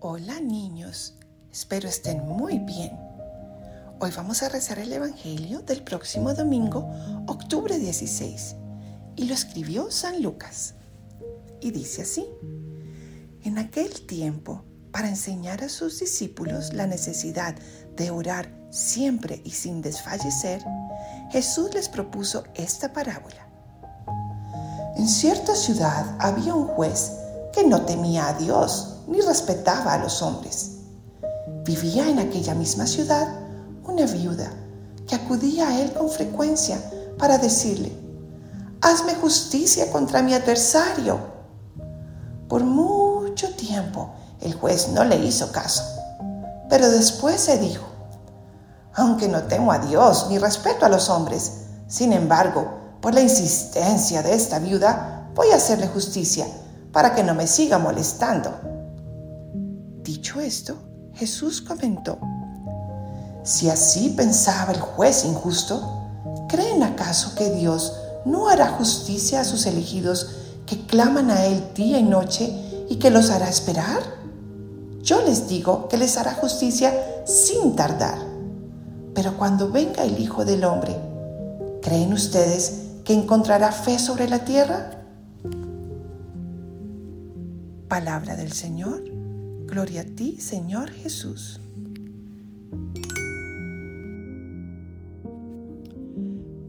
Hola niños, espero estén muy bien. Hoy vamos a rezar el Evangelio del próximo domingo, octubre 16, y lo escribió San Lucas. Y dice así, en aquel tiempo, para enseñar a sus discípulos la necesidad de orar siempre y sin desfallecer, Jesús les propuso esta parábola. En cierta ciudad había un juez que no temía a Dios ni respetaba a los hombres. Vivía en aquella misma ciudad una viuda que acudía a él con frecuencia para decirle, hazme justicia contra mi adversario. Por mucho tiempo el juez no le hizo caso, pero después se dijo, aunque no temo a Dios ni respeto a los hombres, sin embargo, por la insistencia de esta viuda, voy a hacerle justicia para que no me siga molestando. Dicho esto, Jesús comentó, si así pensaba el juez injusto, ¿creen acaso que Dios no hará justicia a sus elegidos que claman a Él día y noche y que los hará esperar? Yo les digo que les hará justicia sin tardar. Pero cuando venga el Hijo del Hombre, ¿creen ustedes que encontrará fe sobre la tierra? Palabra del Señor. Gloria a ti, Señor Jesús.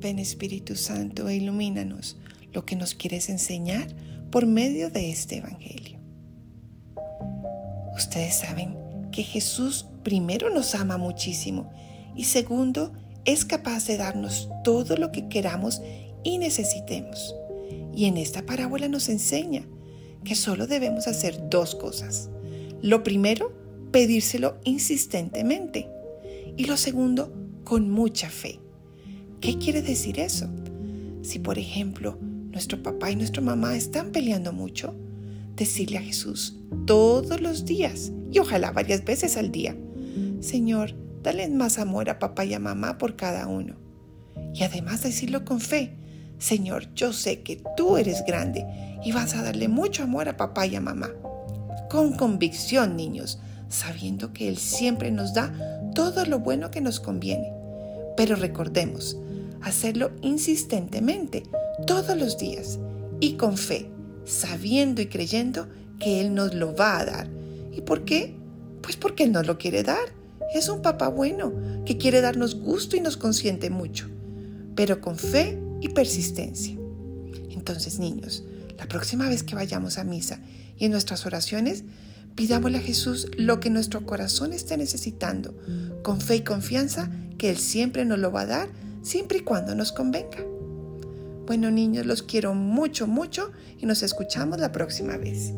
Ven Espíritu Santo e ilumínanos lo que nos quieres enseñar por medio de este Evangelio. Ustedes saben que Jesús primero nos ama muchísimo y segundo es capaz de darnos todo lo que queramos y necesitemos. Y en esta parábola nos enseña que solo debemos hacer dos cosas lo primero, pedírselo insistentemente. Y lo segundo, con mucha fe. ¿Qué quiere decir eso? Si por ejemplo nuestro papá y nuestra mamá están peleando mucho, decirle a Jesús todos los días y ojalá varias veces al día, Señor, dale más amor a papá y a mamá por cada uno. Y además decirlo con fe, Señor, yo sé que tú eres grande y vas a darle mucho amor a papá y a mamá con convicción, niños, sabiendo que Él siempre nos da todo lo bueno que nos conviene. Pero recordemos, hacerlo insistentemente, todos los días, y con fe, sabiendo y creyendo que Él nos lo va a dar. ¿Y por qué? Pues porque Él nos lo quiere dar. Es un papá bueno que quiere darnos gusto y nos consiente mucho, pero con fe y persistencia. Entonces, niños, la próxima vez que vayamos a misa y en nuestras oraciones, pidámosle a Jesús lo que nuestro corazón esté necesitando, con fe y confianza que Él siempre nos lo va a dar, siempre y cuando nos convenga. Bueno niños, los quiero mucho, mucho y nos escuchamos la próxima vez.